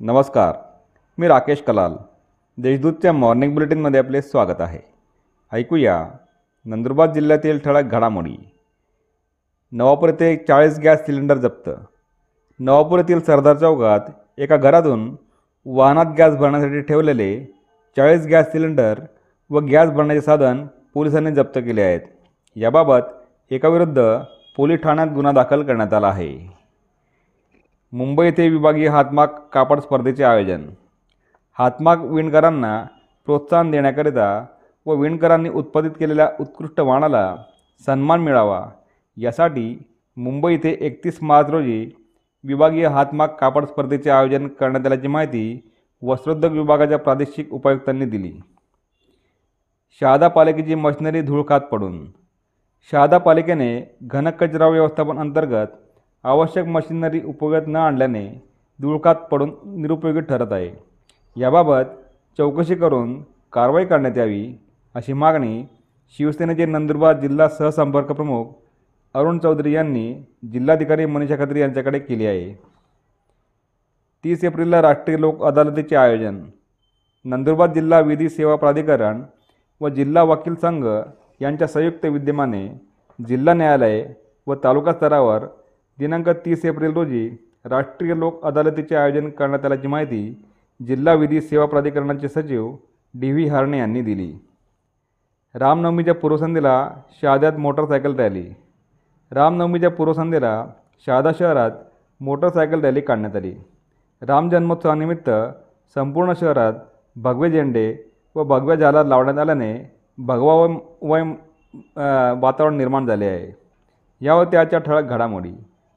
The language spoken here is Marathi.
नमस्कार मी राकेश कलाल. देशदूतच्या मॉर्निंग बुलेटिनमध्ये आपले स्वागत आहे. ऐकूया नंदुरबार जिल्ह्यातील ठळक घडामोडी. नवापूर येथे चाळीस गॅस सिलेंडर जप्त. नवापूर येथील सरदार चौकात एका घरातून वाहनात गॅस भरण्यासाठी ठेवलेले चाळीस गॅस सिलेंडर व गॅस भरण्याचे साधन पोलिसांनी जप्त केले आहेत. याबाबत एकाविरुद्ध पोलीस ठाण्यात गुन्हा दाखल करण्यात आला आहे. मुंबई येथे विभागीय हातमाग कापड स्पर्धेचे आयोजन. हातमाग विणकरांना प्रोत्साहन देण्याकरिता व विणकरांनी उत्पादित केलेल्या उत्कृष्ट वाणाला सन्मान मिळावा. यासाठी मुंबई येथे एकतीस मार्च रोजी विभागीय हातमाग कापड स्पर्धेचे आयोजन करण्यात आल्याची माहिती वस्त्रोद्योग विभागाच्या प्रादेशिक उपायुक्तांनी दिली. शहादा पालिकेची मशिनरी धूळ खात पडून. शहादा पालिकेने घनकचरा व्यवस्थापन अंतर्गत आवश्यक मशिनरी उपयोगात न आणल्याने धुळकात पडून निरुपयोगी ठरत आहे. याबाबत चौकशी करून कारवाई करण्यात यावी अशी मागणी शिवसेनेचे नंदुरबार जिल्हा सहसंपर्क प्रमुख अरुण चौधरी यांनी जिल्हाधिकारी मनीषा खत्री यांच्याकडे केली आहे. तीस एप्रिलला राष्ट्रीय लोक अदालतीचे आयोजन नंदुरबार जिल्हा विधी सेवा प्राधिकरण व जिल्हा वकील संघ यांच्या संयुक्त विद्यमाने जिल्हा न्यायालय व तालुका स्तरावर दिनांक तीस एप्रिल रोजी राष्ट्रीय लोक अदालतीचे आयोजन करण्यात आल्याची माहिती जिल्हा विधी सेवा प्राधिकरणाचे सचिव डी व्ही हारणे यांनी दिली. रामनवमीच्या पूर्वसंध्येला शहाद्यात मोटरसायकल रॅली. रामनवमीच्या पूर्वसंध्येला शहादा शहरात मोटरसायकल रॅली काढण्यात आली. राम जन्मोत्सवानिमित्त संपूर्ण शहरात भगवे झेंडे व भगव्या झाला लावण्यात आल्याने भगवा व वय वातावरण निर्माण झाले आहे. यावर त्याच्या ठळक घडामोडी.